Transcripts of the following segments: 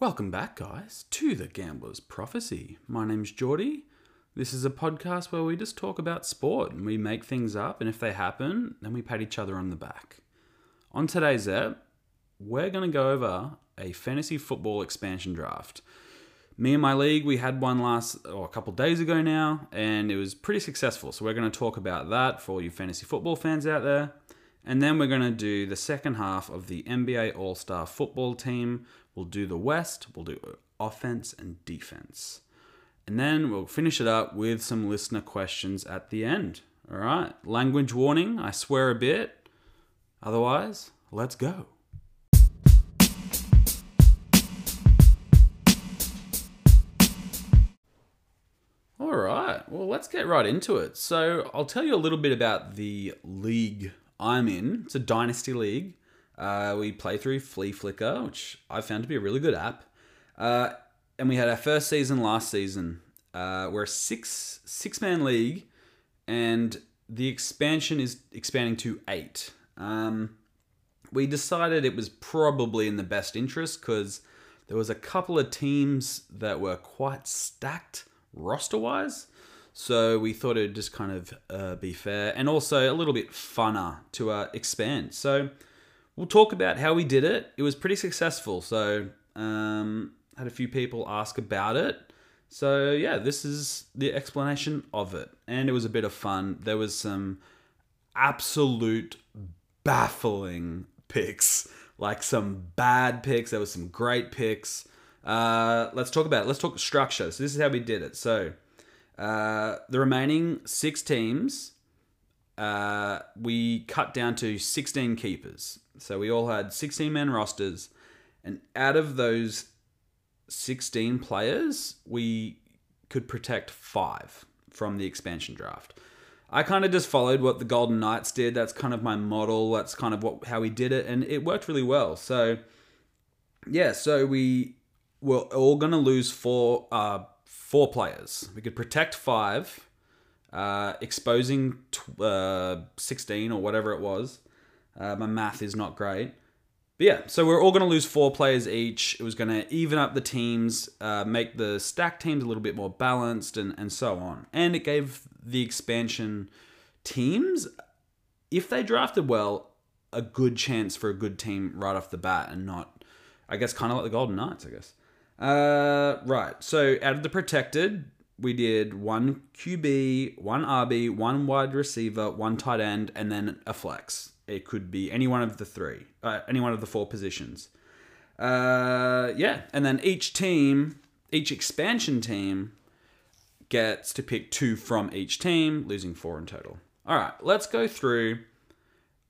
Welcome back, guys, to the Gambler's Prophecy. My name's Geordie. This is a podcast where we just talk about sport and we make things up, and if they happen, then we pat each other on the back. On today's ep, we're going to go over a fantasy football expansion draft. Me and my league, we had one last, or a couple days ago now, and it was pretty successful. So we're going to talk about that for all you fantasy football fans out there. And then we're going to do the second half of the NBA All Star football team. We'll do the West, we'll do offense and defense. And then we'll finish it up with some listener questions at the end. All right, language warning, I swear a bit. Otherwise, let's go. All right, well, let's get right into it. So, I'll tell you a little bit about the league I'm in. It's a dynasty league. Uh, we play through Fleaflicker, which I found to be a really good app. Uh, and we had our first season last season. Uh, we're a six six man league, and the expansion is expanding to eight. Um, we decided it was probably in the best interest because there was a couple of teams that were quite stacked roster wise. So we thought it'd just kind of uh, be fair and also a little bit funner to uh, expand. So we'll talk about how we did it. It was pretty successful. So um, had a few people ask about it. So yeah, this is the explanation of it, and it was a bit of fun. There was some absolute baffling picks, like some bad picks. There was some great picks. Uh, let's talk about it. Let's talk structure. So this is how we did it. So uh, the remaining six teams, uh, we cut down to 16 keepers. So we all had 16 man rosters, and out of those 16 players, we could protect five from the expansion draft. I kind of just followed what the Golden Knights did. That's kind of my model. That's kind of what how we did it, and it worked really well. So, yeah, so we were all going to lose four uh, four players. We could protect five, uh, exposing tw- uh, sixteen or whatever it was. Uh, my math is not great. But yeah, so we're all going to lose four players each. It was going to even up the teams, uh, make the stack teams a little bit more balanced, and, and so on. And it gave the expansion teams, if they drafted well, a good chance for a good team right off the bat and not, I guess, kind of like the Golden Knights, I guess. Uh, right, so out of the protected, we did one QB, one RB, one wide receiver, one tight end, and then a flex. It could be any one of the three, uh, any one of the four positions. Uh, yeah, and then each team, each expansion team, gets to pick two from each team, losing four in total. All right, let's go through.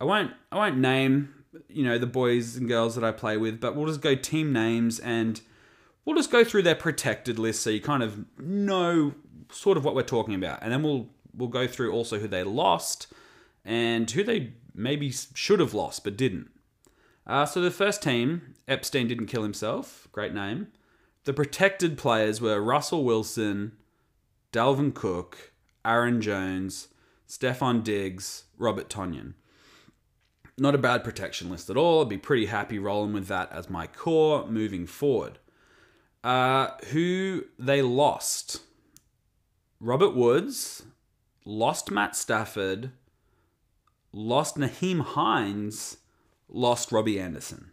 I won't, I won't name, you know, the boys and girls that I play with, but we'll just go team names and we'll just go through their protected list so you kind of know sort of what we're talking about, and then we'll we'll go through also who they lost and who they maybe should have lost but didn't. Uh, so the first team, Epstein didn't kill himself. Great name. The protected players were Russell Wilson, Dalvin Cook, Aaron Jones, Stefon Diggs, Robert Tonyan. Not a bad protection list at all. I'd be pretty happy rolling with that as my core moving forward. Uh, who they lost? Robert Woods, lost Matt Stafford, lost Nyheim Hines, lost Robbie Anderson.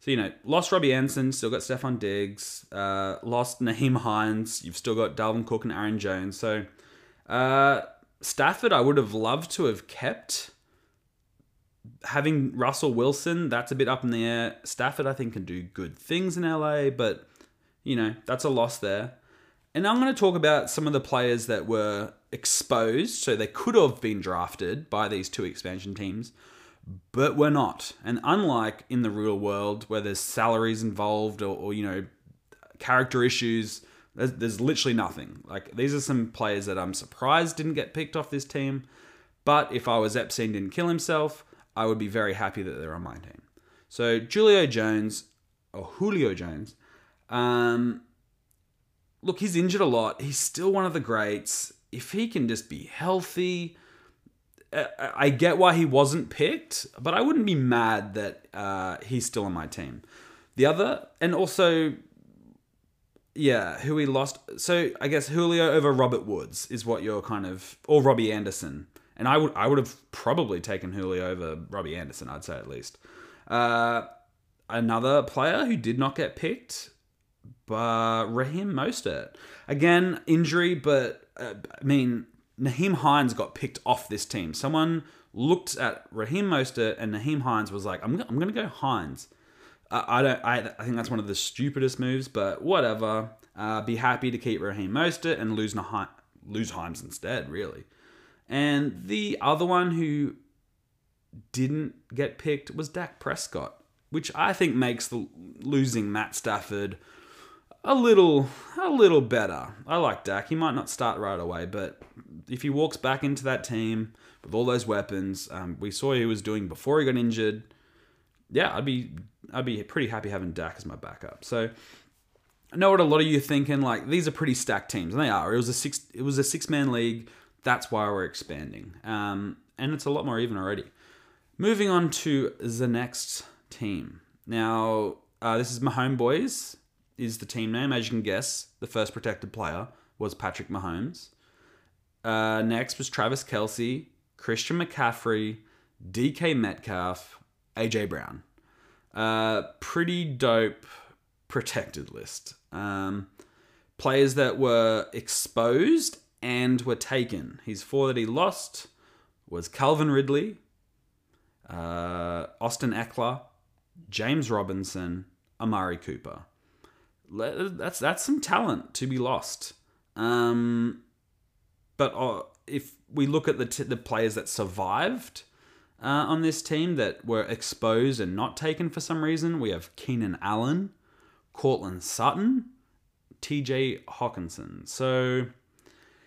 So, you know, lost Robbie Anderson, still got Stefon Diggs, uh, lost Nyheim Hines, you've still got Dalvin Cook and Aaron Jones. So, uh, Stafford, I would have loved to have kept. Having Russell Wilson, that's a bit up in the air. Stafford, I think, can do good things in LA, but, you know, that's a loss there. And I'm going to talk about some of the players that were exposed, so they could have been drafted by these two expansion teams, but were not. And unlike in the real world where there's salaries involved or, or you know, character issues, there's, there's literally nothing. Like these are some players that I'm surprised didn't get picked off this team, but if I was Epstein didn't kill himself, I would be very happy that they're on my team. So Julio Jones or Julio Jones, um, look, he's injured a lot. He's still one of the greats. If he can just be healthy, uh, I get why he wasn't picked, but I wouldn't be mad that uh, he's still on my team. The other, and also, yeah, who we lost. So I guess Julio over Robert Woods is what you're kind of, or Robbie Anderson. And I would, I would have probably taken Julio over Robbie Anderson. I'd say at least. Uh, another player who did not get picked, but Raheem Mostert. Again, injury, but uh, I mean, Nyheim Hines got picked off this team. Someone looked at Raheem Mostert and Nyheim Hines was like, I'm, I'm going to go Hines. Uh, I don't. I, I think that's one of the stupidest moves, but whatever. Uh, be happy to keep Raheem Mostert and lose Nyheim, lose Hines instead, really. And the other one who didn't get picked was Dak Prescott, which I think makes the losing Matt Stafford a little a little better. I like Dak. He might not start right away, but if he walks back into that team with all those weapons, um, we saw he was doing before he got injured. Yeah, I'd be I'd be pretty happy having Dak as my backup. So I know what a lot of you are thinking. Like these are pretty stacked teams, and they are. It was a six it was a six man league. That's why we're expanding, um, and it's a lot more even already. Moving on to the next team. Now, uh, this is my homeboys is the team name. As you can guess, the first protected player was Patrick Mahomes. Uh, next was Travis Kelce, Christian McCaffrey, DK Metcalf, AJ Brown. Uh, pretty dope protected list. Um, players that were exposed and were taken. His four that he lost was Calvin Ridley, uh, Austin Ekeler, James Robinson, Amari Cooper that's that's some talent to be lost. Um, but uh, if we look at the t- the players that survived uh, on this team that were exposed and not taken for some reason, we have Keenan Allen, Courtland Sutton, T.J. Hockenson. So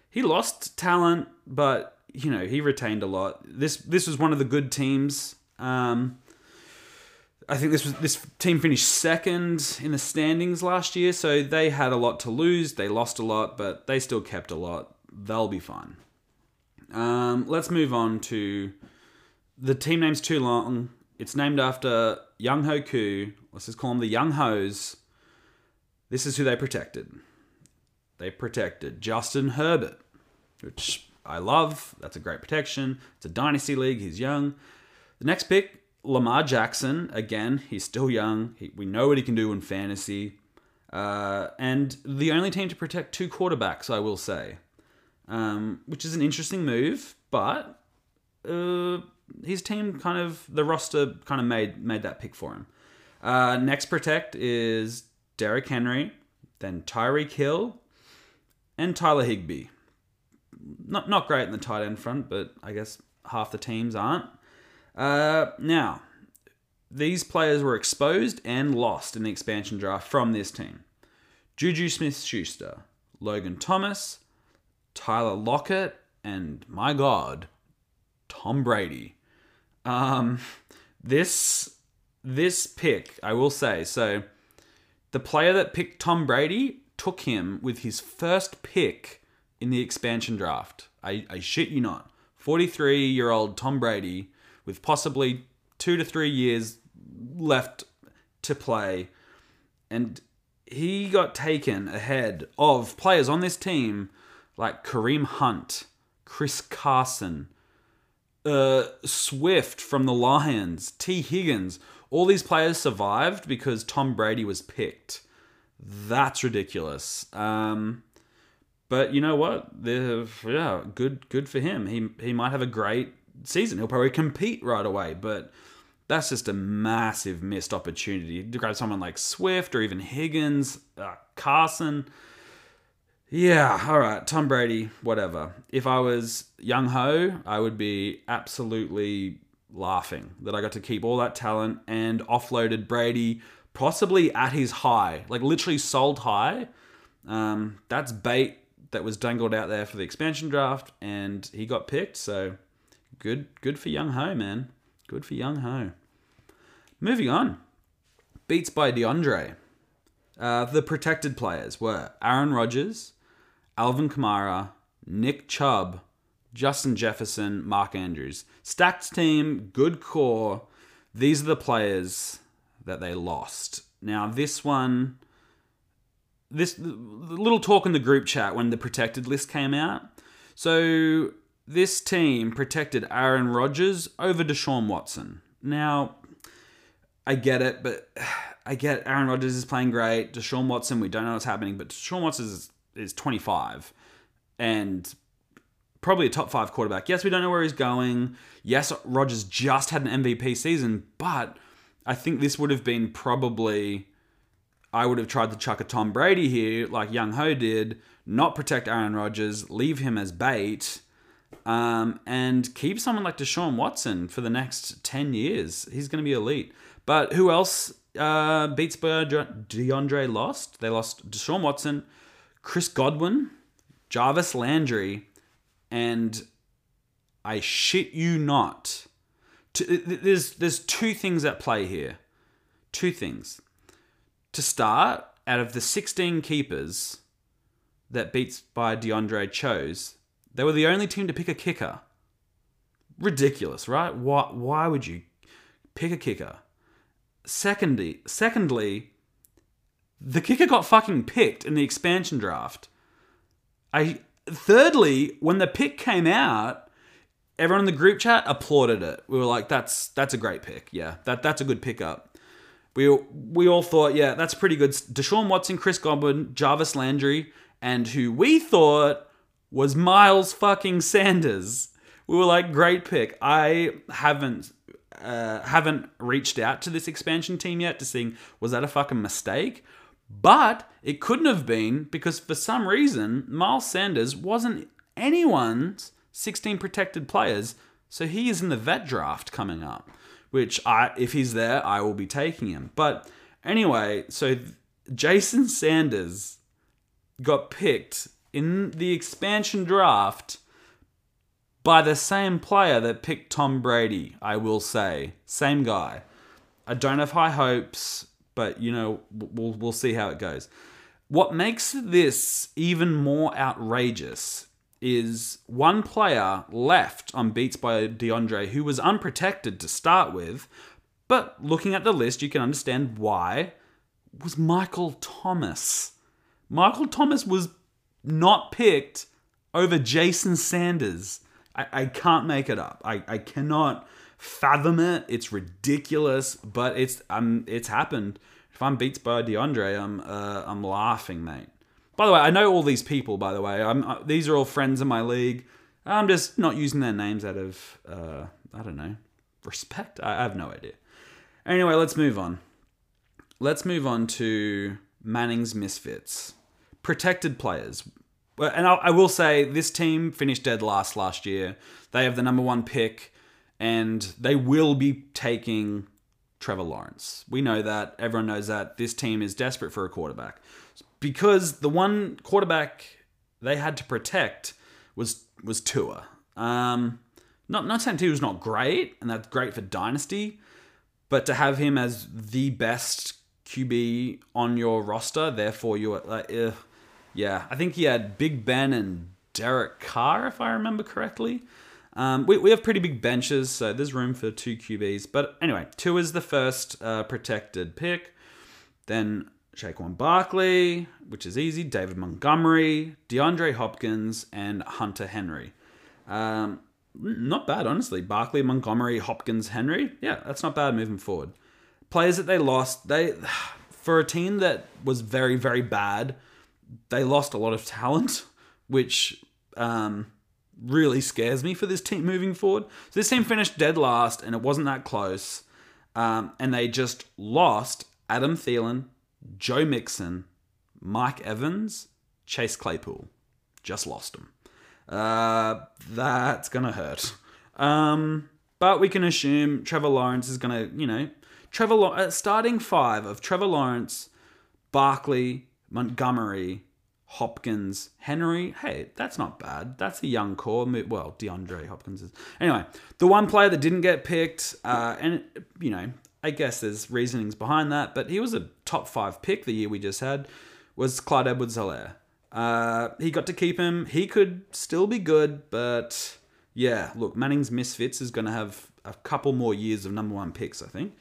he lost talent, but you know he retained a lot. This this was one of the good teams. Um, I think this was this team finished second in the standings last year, so they had a lot to lose. They lost a lot, but they still kept a lot. They'll be fine. Um, let's move on to the team name's too long. It's named after Younghoe Koo. Let's just call them the Young Hoes. This is who they protected. They protected Justin Herbert, which I love. That's a great protection. It's a dynasty league. He's young. The next pick Lamar Jackson, again, he's still young. He, we know what he can do in fantasy. Uh, and the only team to protect two quarterbacks, I will say, um, which is an interesting move, but uh, his team kind of, the roster kind of made, made that pick for him. Uh, next protect is Derrick Henry, then Tyreek Hill, and Tyler Higbee. Not, not great in the tight end front, but I guess half the teams aren't. Uh, now, these players were exposed and lost in the expansion draft from this team. Juju Smith Schuster, Logan Thomas, Tyler Lockett, and my God, Tom Brady. Um, this this pick, I will say, so the player that picked Tom Brady took him with his first pick in the expansion draft. I, I shit you not. 43 year old Tom Brady with possibly two to three years left to play. And he got taken ahead of players on this team like Kareem Hunt, Chris Carson, uh, Swift from the Lions, Tee Higgins. All these players survived because Tom Brady was picked. That's ridiculous. Um, but you know what? They're, yeah, good good for him. He he might have a great season. He'll probably compete right away, but that's just a massive missed opportunity to grab someone like Swift or even Higgins, uh, Carson. Yeah, all right, Tom Brady, whatever. If I was young ho, I would be absolutely laughing that I got to keep all that talent and offloaded Brady possibly at his high, like literally sold high. Um, that's bait that was dangled out there for the expansion draft, and he got picked. So good good for Young Ho, man. Good for Young Ho. Moving on. Beats by DeAndre. Uh, the protected players were Aaron Rodgers, Alvin Kamara, Nick Chubb, Justin Jefferson, Mark Andrews. Stacked team, good core. These are the players that they lost. Now, this one, this little talk in the group chat when the protected list came out. So, this team protected Aaron Rodgers over Deshaun Watson. Now, I get it, but I get Aaron Rodgers is playing great. Deshaun Watson, we don't know what's happening, but Deshaun Watson is, is 25 and probably a top five quarterback. Yes, we don't know where he's going. Yes, Rodgers just had an MVP season, but I think this would have been probably. I would have tried to chuck a Tom Brady here, like Young Ho did, not protect Aaron Rodgers, leave him as bait, um, and keep someone like Deshaun Watson for the next 10 years. He's going to be elite. But who else uh, beats DeAndre lost? They lost Deshaun Watson, Chris Godwin, Jarvis Landry, and I shit you not. There's there's two things at play here. Two things. To start, out of the 16 keepers that Beats by DeAndre chose, they were the only team to pick a kicker. Ridiculous, right? Why why would you pick a kicker? Secondly, secondly, the kicker got fucking picked in the expansion draft. I thirdly, when the pick came out, everyone in the group chat applauded it. We were like, "That's that's a great pick. Yeah, that that's a good pickup." We we all thought, "Yeah, that's pretty good." Deshaun Watson, Chris Godwin, Jarvis Landry, and who we thought was Miles fucking Sanders. We were like, "Great pick." I haven't uh, haven't reached out to this expansion team yet to see was that a fucking mistake but it couldn't have been because for some reason, Miles Sanders wasn't anyone's 16 protected players. So he is in the vet draft coming up, which I, if he's there, I will be taking him. But anyway, so Jason Sanders got picked in the expansion draft by the same player that picked Tom Brady, I will say. Same guy. I don't have high hopes but you know we'll we'll see how it goes. What makes this even more outrageous is one player left on beats by DeAndre who was unprotected to start with, but looking at the list, you can understand why. Was Michael Thomas. Michael Thomas was not picked over Jason Sanders. I, I can't make it up. I, I cannot fathom it. It's ridiculous, but it's um it's happened. If I'm beats by DeAndre, I'm uh, I'm laughing, mate. By the way, I know all these people. By the way, I'm uh, these are all friends in my league. I'm just not using their names out of uh, I don't know respect. I, I have no idea. Anyway, let's move on. Let's move on to Manning's misfits, protected players. And I, will say this team finished dead last last year. They have the number one pick and they will be taking Trevor Lawrence. We know that. Everyone knows that. This team is desperate for a quarterback. Because the one quarterback they had to protect was was Tua. Um, not not saying Tua's not great, and that's great for dynasty, but to have him as the best QB on your roster, therefore you're like, uh, yeah, I think he had Big Ben and Derek Carr, if I remember correctly. Um, we, we have pretty big benches, so there's room for two QBs. But anyway, Tua is the first uh, protected pick. Then Saquon Barkley, which is easy, David Montgomery, DeAndre Hopkins, and Hunter Henry. Um, not bad, honestly. Barkley, Montgomery, Hopkins, Henry. Yeah, that's not bad moving forward. Players that they lost, they for a team that was very, very bad, they lost a lot of talent, which um, really scares me for this team moving forward. So this team finished dead last, and it wasn't that close. Um, and they just lost Adam Thielen, Joe Mixon, Mike Evans, Chase Claypool. Just lost them. Uh, that's gonna hurt. Um, but we can assume Trevor Lawrence is gonna, you know, Trevor uh, starting five of Trevor Lawrence, Barkley, Montgomery, Hopkins, Henry. Hey, that's not bad. That's a young core. Well, DeAndre Hopkins is. Anyway, the one player that didn't get picked, uh, and, you know, I guess there's reasonings behind that, but he was a top five pick the year we just had, was Clyde Edwards Helaire. Uh, he got to keep him. He could still be good, but yeah, look, Manning's Misfits is going to have a couple more years of number one picks, I think.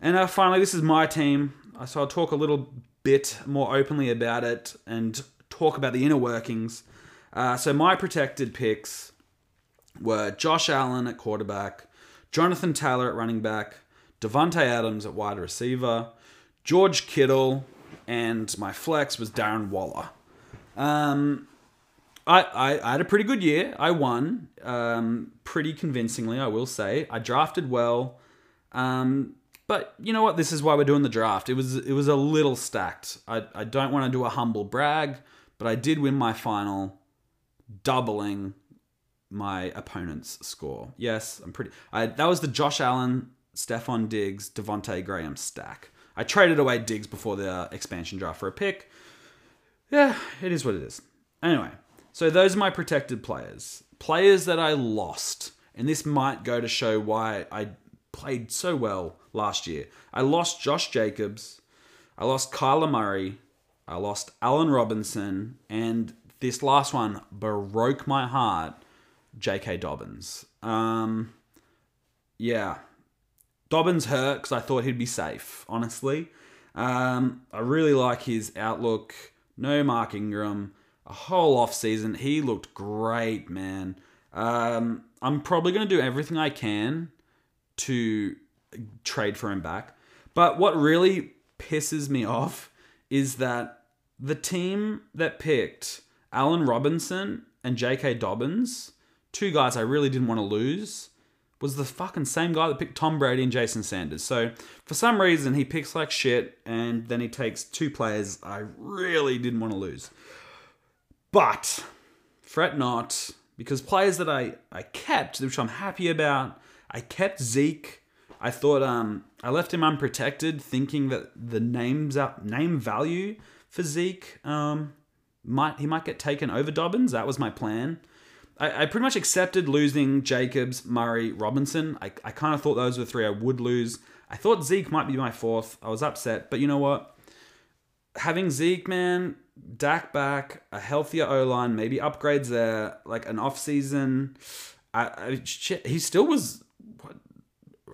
And uh, finally, this is my team. so I'll talk a little bit more openly about it and talk about the inner workings. Uh, so my protected picks were Josh Allen at quarterback, Jonathan Taylor at running back, Davante Adams at wide receiver, George Kittle, and my flex was Darren Waller. Um, I, I, I had a pretty good year. I won um, pretty convincingly, I will say. I drafted well. Um, but you know what? This is why we're doing the draft. It was it was a little stacked. I, I don't want to do a humble brag, but I did win my final, doubling my opponent's score. Yes, I'm pretty. I, that was the Josh Allen, Stefon Diggs, Devonte Graham stack. I traded away Diggs before the expansion draft for a pick. Yeah, it is what it is. Anyway, so those are my protected players. Players that I lost. And this might go to show why I played so well last year. I lost Josh Jacobs. I lost Kyler Murray. I lost Allen Robinson. And this last one broke my heart J.K. Dobbins. Um, yeah. Dobbins hurt because I thought he'd be safe, honestly. Um, I really like his outlook. No Mark Ingram a whole off season. He looked great, man. Um, I'm probably going to do everything I can to trade for him back. But what really pisses me off is that the team that picked Allen Robinson and J.K. Dobbins, two guys I really didn't want to lose, was the fucking same guy that picked Tom Brady and Jason Sanders. So for some reason, he picks like shit and then he takes two players I really didn't want to lose. But fret not, because players that I, I kept, which I'm happy about, I kept Zeke. I thought um I left him unprotected, thinking that the names up name value for Zeke um might he might get taken over Dobbins. That was my plan. I, I pretty much accepted losing Jacobs, Murray, Robinson. I, I kind of thought those were three I would lose. I thought Zeke might be my fourth. I was upset, but you know what? Having Zeke, man, Dak back, a healthier O line, maybe upgrades there, like an off season. I, I shit, he still was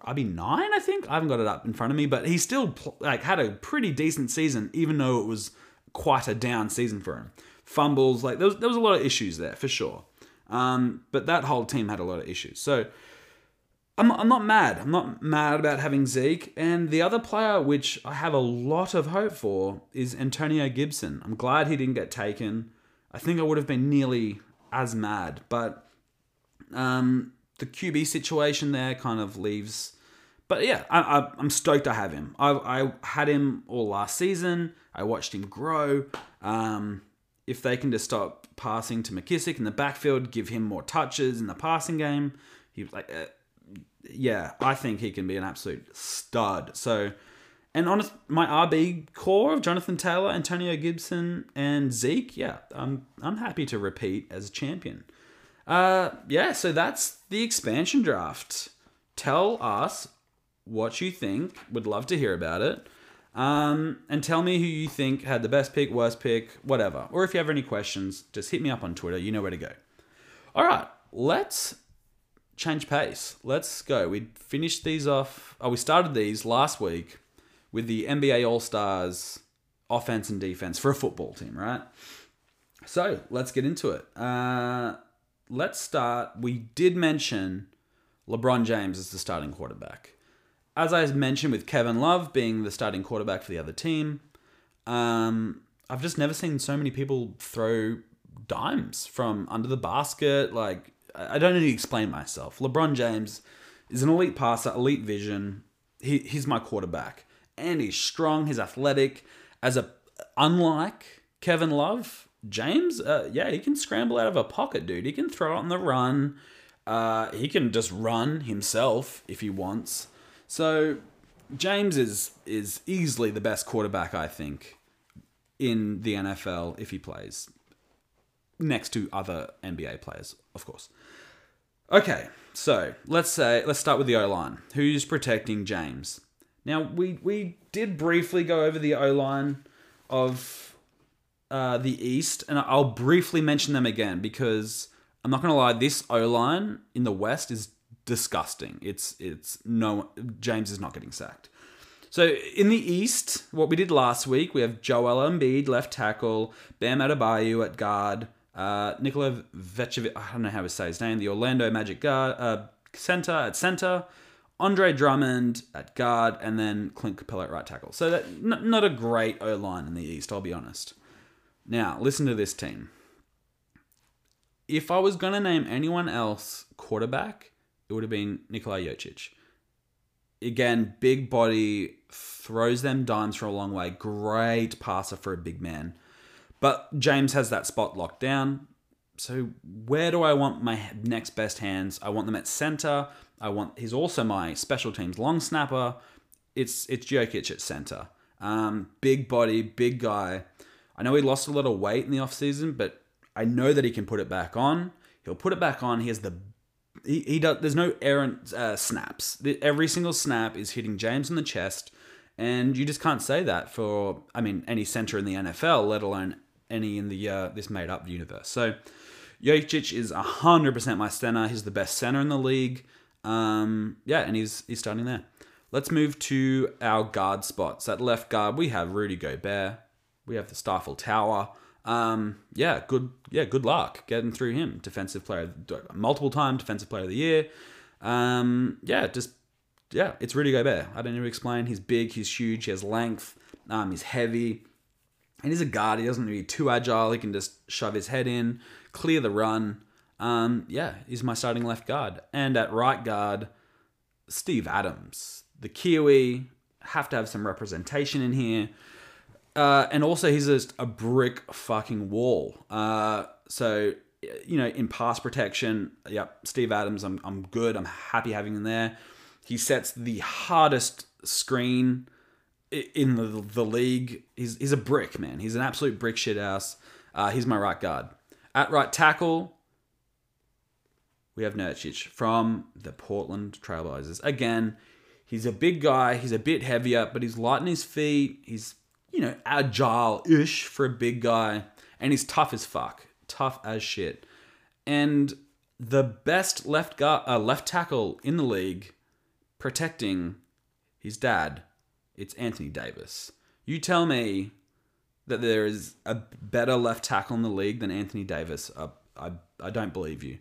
RB nine, I think. I haven't got it up in front of me, but he still like had a pretty decent season, even though it was quite a down season for him. Fumbles, like there was there was a lot of issues there for sure. Um, but that whole team had a lot of issues. So I'm, I'm not mad. I'm not mad about having Zeke. And the other player, which I have a lot of hope for, is Antonio Gibson. I'm glad he didn't get taken. I think I would have been nearly as mad. But um, the QB situation there kind of leaves. But yeah, I, am stoked I have him. I, I, had him all last season. I watched him grow. Um, if they can just stop passing to McKissic in the backfield, give him more touches in the passing game, he like. Uh, yeah, I think he can be an absolute stud. So, and honest, my RB core of Jonathan Taylor, Antonio Gibson, and Zeke, yeah, I'm I'm happy to repeat as champion. Uh, yeah, so that's the expansion draft. Tell us what you think. Would love to hear about it. Um, and tell me who you think had the best pick, worst pick, whatever. Or if you have any questions, just hit me up on Twitter. You know where to go. All right, let's change pace. Let's go. We finished these off. Oh, we started these last week with the NBA All Stars offense and defense for a football team, right? So let's get into it. Uh, let's start. We did mention LeBron James as the starting quarterback. As I mentioned with Kevin Love being the starting quarterback for the other team, um, I've just never seen so many people throw dimes from under the basket. Like I don't need to explain myself. LeBron James is an elite passer, elite vision. He, he's my quarterback, and he's strong. He's athletic. As a unlike Kevin Love, James, uh, yeah, he can scramble out of a pocket, dude. He can throw it on the run. Uh, he can just run himself if he wants. So James is is easily the best quarterback I think in the NFL if he plays next to other NBA players, of course. Okay, so let's say let's start with the O line. Who's protecting James? Now we we did briefly go over the O line of uh, the East, and I'll briefly mention them again because I'm not gonna lie, this O line in the West is disgusting. It's it's no James is not getting sacked. So in the East, what we did last week, we have Joel Embiid, left tackle, Bam Adebayo at guard, uh, Nikola Vucevic, I don't know how to say his name, the Orlando Magic guard, uh, center at center, Andre Drummond at guard, and then Clint Capela at right tackle. So that n- not a great O line in the East, I'll be honest. Now listen to this team. If I was gonna name anyone else quarterback, it would have been Nikola Jokic. Again, big body, throws them dimes for a long way. Great passer for a big man. But James has that spot locked down. So where do I want my next best hands? I want them at center. I want he's also my special teams long snapper. It's it's Jokic at center. Um, big body, big guy. I know he lost a lot of weight in the offseason, but I know that he can put it back on. He'll put it back on. He has the he, he does. There's no errant uh, snaps. Every single snap is hitting James in the chest, and you just can't say that for I mean any center in the NFL, let alone any in the uh, this made up universe. So Jokic is hundred percent my center. He's the best center in the league. Um, yeah, and he's he's starting there. Let's move to our guard spots. At left guard, we have Rudy Gobert. We have the Stifle Tower. Um, yeah, good. Yeah, good luck getting through him. Defensive player, multiple time defensive player of the year. Um, yeah, just yeah, it's Rudy Gobert. I don't need to explain. He's big. He's huge. He has length. Um, he's heavy. And he's a guard. He doesn't need to be too agile. He can just shove his head in, clear the run. Um, yeah, he's my starting left guard. And at right guard, Steve Adams, the Kiwi. Have to have some representation in here. Uh, and also, he's just a brick fucking wall. Uh, so, you know, in pass protection, yep, Steve Adams, I'm, I'm good. I'm happy having him there. He sets the hardest screen in the, the league. He's, he's a brick, man. He's an absolute brick shit house. Uh, he's my right guard. At right tackle, we have Nurkic from the Portland Trailblazers. Again, he's a big guy. He's a bit heavier, but he's light on his feet. He's, you know, agile ish for a big guy. And he's tough as fuck. Tough as shit. And the best left guard, uh, left tackle in the league protecting his dad, it's Anthony Davis. You tell me that there is a better left tackle in the league than Anthony Davis. Uh, I, I don't believe you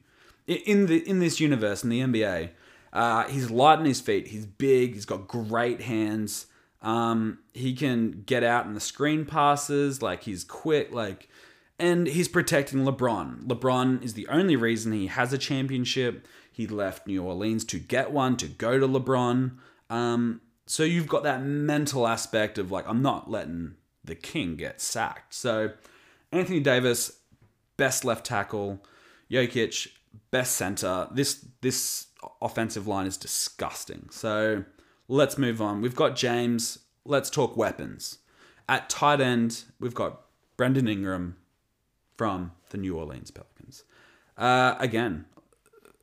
in the in this universe in the NBA. Uh, he's light on his feet. He's big. He's got great hands. Um, he can get out in the screen passes. Like he's quick. Like, and he's protecting LeBron. LeBron is the only reason he has a championship. He left New Orleans to get one to go to LeBron. Um, so you've got that mental aspect of like I'm not letting the king get sacked. So Anthony Davis, best left tackle. Jokic, best center. This this offensive line is disgusting. So let's move on. We've got James. Let's talk weapons. At tight end, we've got Brandon Ingram from the New Orleans Pelicans. Uh, again,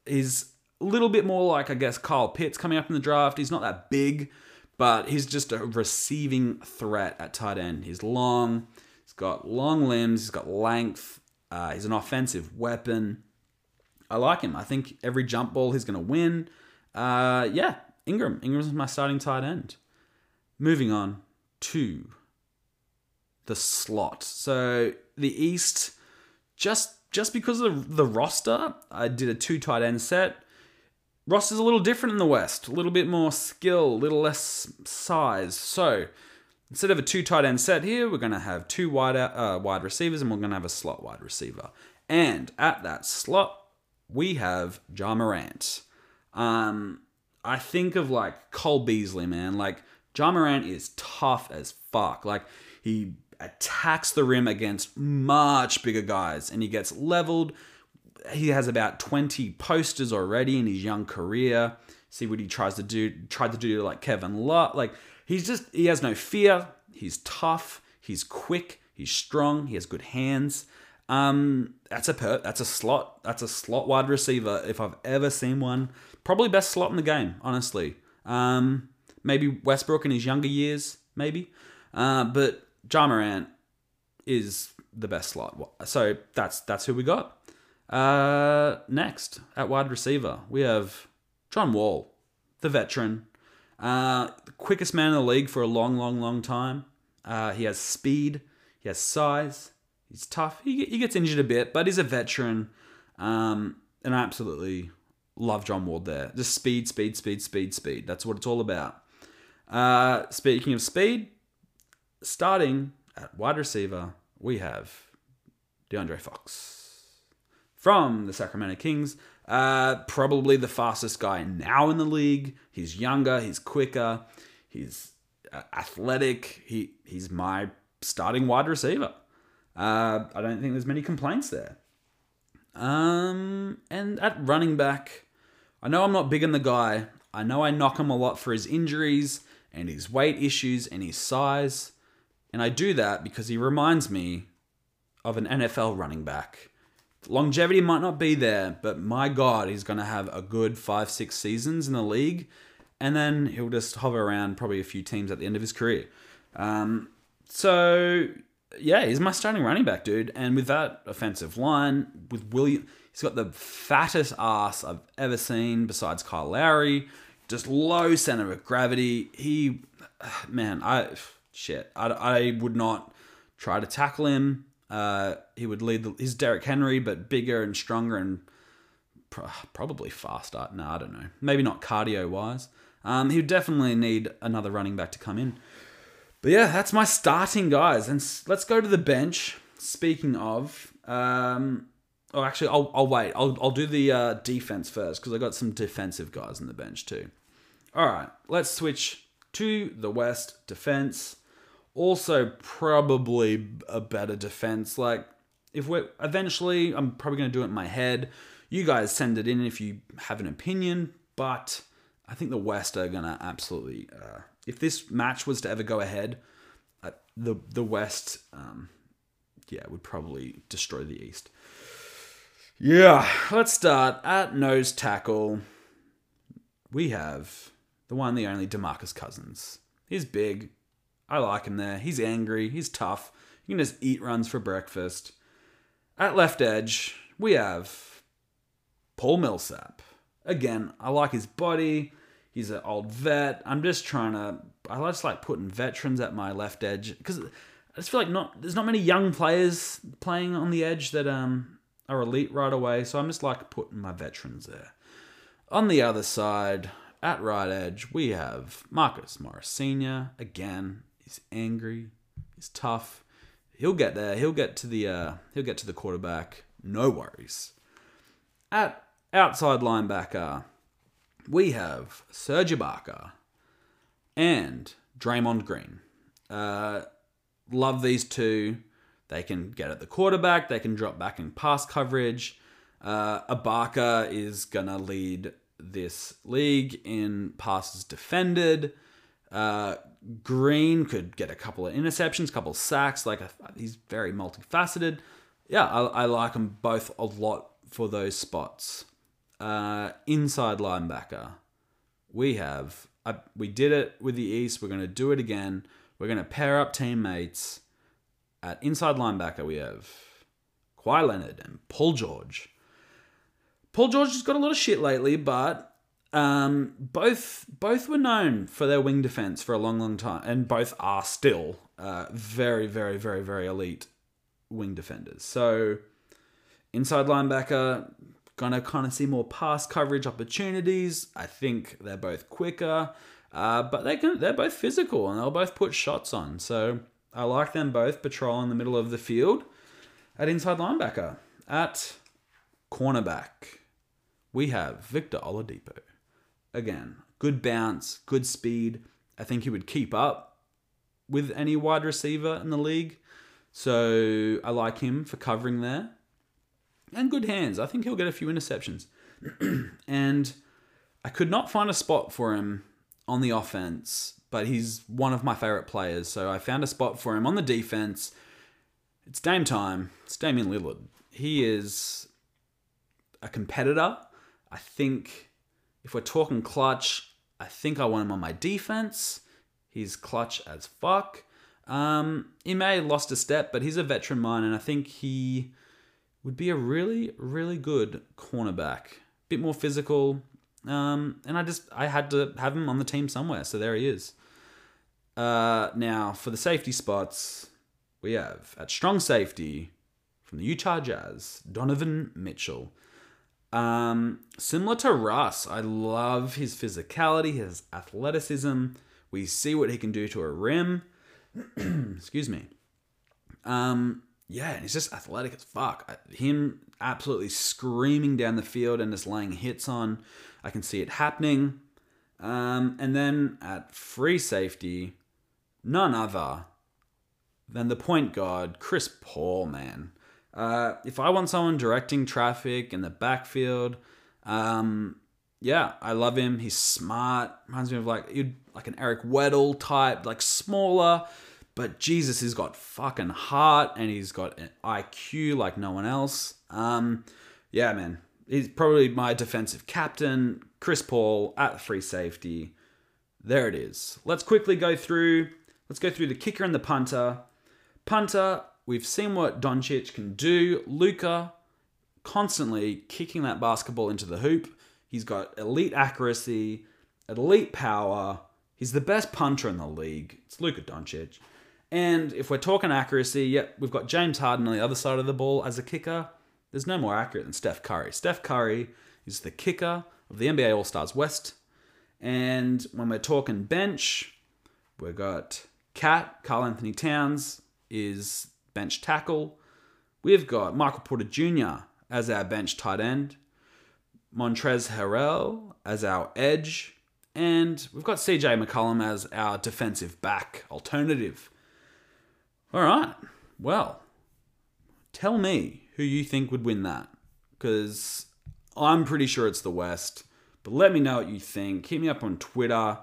he's a little bit more like I guess Kyle Pitts coming up in the draft. He's not that big, but he's just a receiving threat at tight end. He's long. He's got long limbs. He's got length. Uh, he's an offensive weapon. I like him. I think every jump ball he's going to win. Uh, yeah, Ingram. Ingram's my starting tight end. Moving on to the slot. So the East, just just because of the roster, I did a two tight end set. Roster's a little different in the West, a little bit more skill, a little less size. So instead of a two tight end set here, we're going to have two wide uh, wide receivers, and we're going to have a slot wide receiver. And at that slot, we have Ja Morant. Um, I think of like Cole Beasley, man. Like Ja Morant is tough as fuck. Like he attacks the rim against much bigger guys, and he gets leveled. He has about twenty posters already in his young career. See what he tries to do. Tried to do like Kevin Love. Like he's just he has no fear. He's tough. He's quick. He's strong. He has good hands. Um, that's a per, that's a slot that's a slot wide receiver if I've ever seen one. Probably best slot in the game, honestly. Um, maybe Westbrook in his younger years, maybe. Uh, but Ja Morant is the best slot. So that's that's who we got. Uh, next at wide receiver we have John Wall, the veteran. Uh, quickest man in the league for a long, long, long time. Uh, he has speed. He has size. He's tough. He, he gets injured a bit, but he's a veteran. Um, and I absolutely love John Ward there. Just speed, speed, speed, speed, speed. That's what it's all about. Uh, speaking of speed, starting at wide receiver, we have De'Aaron Fox from the Sacramento Kings. Uh, probably the fastest guy now in the league. He's younger, he's quicker, he's uh, athletic. He he's my starting wide receiver. Uh, I don't think there's many complaints there. Um, and at running back, I know I'm not big on the guy. I know I knock him a lot for his injuries and his weight issues and his size. And I do that because he reminds me of an NFL running back. Longevity might not be there, but my God, he's going to have a good five, six seasons in the league. And then he'll just hover around probably a few teams at the end of his career. Um, so, yeah, he's my starting running back, dude. And with that offensive line, with William, he's got the fattest ass I've ever seen besides Kyle Lowry. Just low center of gravity. He, man, I, shit, I, I would not try to tackle him. Uh, he would lead the, his Derrick Henry, but bigger and stronger and probably faster. No, I don't know. Maybe not cardio wise. Um, he would definitely need another running back to come in. But yeah, that's my starting guys. And let's go to the bench. Speaking of, um, oh, actually, I'll, I'll wait. I'll, I'll do the uh, defense first because I got some defensive guys in the bench too. All right, let's switch to the West defense. Also, probably a better defense. Like, if we're eventually, I'm probably going to do it in my head. You guys send it in if you have an opinion, but I think the West are going to absolutely. Uh, if this match was to ever go ahead, uh, the the West, um, yeah, would probably destroy the East. Yeah, let's start at nose tackle. We have the one, the only Demarcus Cousins. He's big, I like him there. He's angry. He's tough. He can just eat runs for breakfast. At left edge, we have Paul Millsap. Again, I like his body. He's an old vet. I'm just trying to. I just like putting veterans at my left edge because I just feel like not there's not many young players playing on the edge that um are elite right away. So I'm just like putting my veterans there. On the other side, at right edge, we have Marcus Morris Sr. Again, He's angry. He's tough. He'll get there. He'll get to the uh, he'll get to the quarterback. No worries. At outside linebacker, we have Serge Ibaka and Draymond Green. Uh, love these two. They can get at the quarterback. They can drop back in pass coverage. Uh, is gonna lead this league in passes defended. Uh, Green could get a couple of interceptions, couple of sacks. Like a, he's very multifaceted. Yeah, I, I, like them both a lot for those spots. Uh, inside linebacker, we have uh, we did it with the East. We're going to do it again. We're going to pair up teammates. At inside linebacker, we have Kawhi Leonard and Paul George. Paul George has got a lot of shit lately, but um, both both were known for their wing defense for a long, long time, and both are still uh, very, very, very, very elite wing defenders. So, inside linebacker, gonna kind of see more pass coverage opportunities. I think they're both quicker, uh, but they can they're both physical and they'll both put shots on. So I like them both patrolling the middle of the field at inside linebacker. At cornerback, we have Victor Oladipo again, good bounce, good speed. I think he would keep up with any wide receiver in the league. So I like him for covering there. And good hands. I think he'll get a few interceptions. and I could not find a spot for him on the offense, but he's one of my favorite players. So I found a spot for him on the defense. It's Dame time. It's Damian Lillard. He is a competitor. I think if we're talking clutch, I think I want him on my defense. He's clutch as fuck. Um, he may have lost a step, but he's a veteran mine, and I think he would be a really, really good cornerback. Bit more physical, Um, and I just I had to have him on the team somewhere, so there he is. Uh, now for the safety spots, we have at strong safety from the Utah Jazz, Donovan Mitchell. Um, similar to Russ, I love his physicality, his athleticism. We see what he can do to a rim. Excuse me. Um, yeah, and he's just athletic as fuck. Him absolutely screaming down the field and just laying hits on. I can see it happening. Um, and then at free safety, none other than the point guard, Chris Paul, man. Uh, if I want someone directing traffic in the backfield, um, yeah, I love him. He's smart. Reminds me of like like an Eric Weddle type, like smaller, but Jesus, he's got fucking heart and he's got an IQ like no one else. Um, yeah, man, he's probably my defensive captain. Chris Paul at free safety. There it is. Let's quickly go through. Let's go through the kicker and the punter. Punter, we've seen what Doncic can do. Luka constantly kicking that basketball into the hoop. He's got elite accuracy, elite power. He's the best punter in the league. It's Luka Doncic. And if we're talking accuracy, yep, we've got James Harden on the other side of the ball as a kicker. There's no more accurate than Steph Curry. Steph Curry is the kicker of the NBA All Stars West. And when we're talking bench, we've got Cat, Karl-Anthony Towns is bench tackle. We've got Michael Porter Jr. as our bench tight end, Montrezl Harrell as our edge, and we've got CJ McCollum as our defensive back alternative. All right. Well, tell me who you think would win that. Because I'm pretty sure it's the West. But let me know what you think. Hit me up on Twitter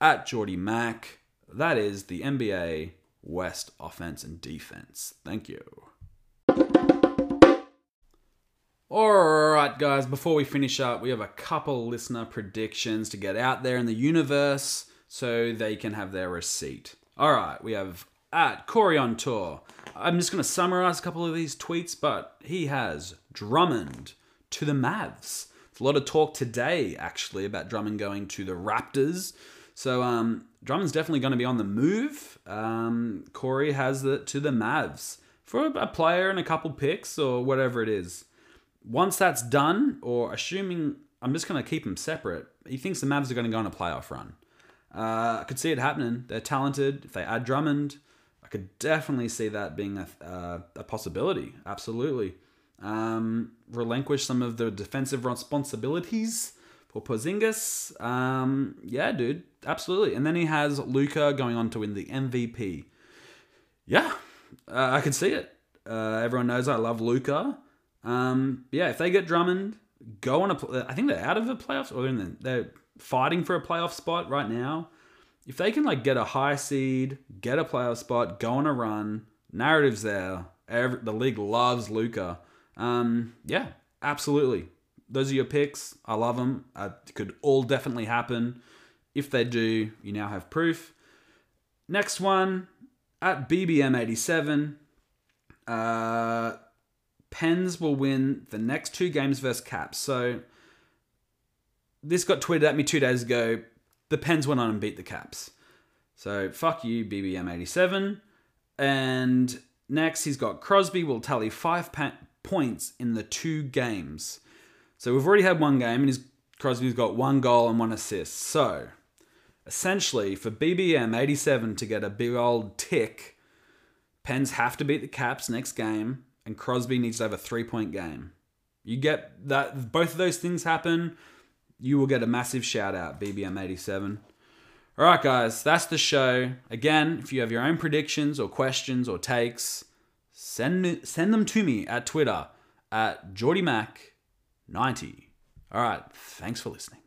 at Geordie Mac. That is the NBA West offense and defense. Thank you. Alright, guys, before we finish up, we have a couple listener predictions to get out there in the universe so they can have their receipt. Alright, we have at Corey on tour. I'm just going to summarize a couple of these tweets, but he has Drummond to the Mavs. A lot of talk today, actually, about Drummond going to the Raptors. So um, Drummond's definitely going to be on the move. Um, Corey has it to the Mavs for a player and a couple picks or whatever it is. Once that's done, or assuming I'm just going to keep them separate, he thinks the Mavs are going to go on a playoff run. Uh, I could see it happening. They're talented. If they add Drummond, I could definitely see that being a, uh, a possibility. Absolutely. Um, relinquish some of the defensive responsibilities for Porzingis. Um, yeah, dude, absolutely. And then he has Luka going on to win the MVP. Yeah, uh, I can see it. Uh, everyone knows I love Luka. Um, yeah, if they get Drummond, go on a. I think they're out of the playoffs, or the, they're fighting for a playoff spot right now if they can like get a high seed, get a playoff spot, go on a run, narratives there. Every, the league loves Luka. Um, yeah, absolutely. Those are your picks. I love them. It could all definitely happen. If they do, you now have proof. Next one at BBM87. Uh, Pens will win the next two games versus Caps. So this got tweeted at me two days ago the Pens went on and beat the Caps. So fuck you, BBM87. And next, he's got Crosby will tally five pa- points in the two games. So we've already had one game, and his Crosby's got one goal and one assist. So essentially, for BBM87 to get a big old tick, Pens have to beat the Caps next game, and Crosby needs to have a three point game. You get that both of those things happen you will get a massive shout out, BBM87. All right, guys, that's the show. Again, if you have your own predictions or questions or takes, send me, send them to me at Twitter at JeordieMac90. All right, thanks for listening.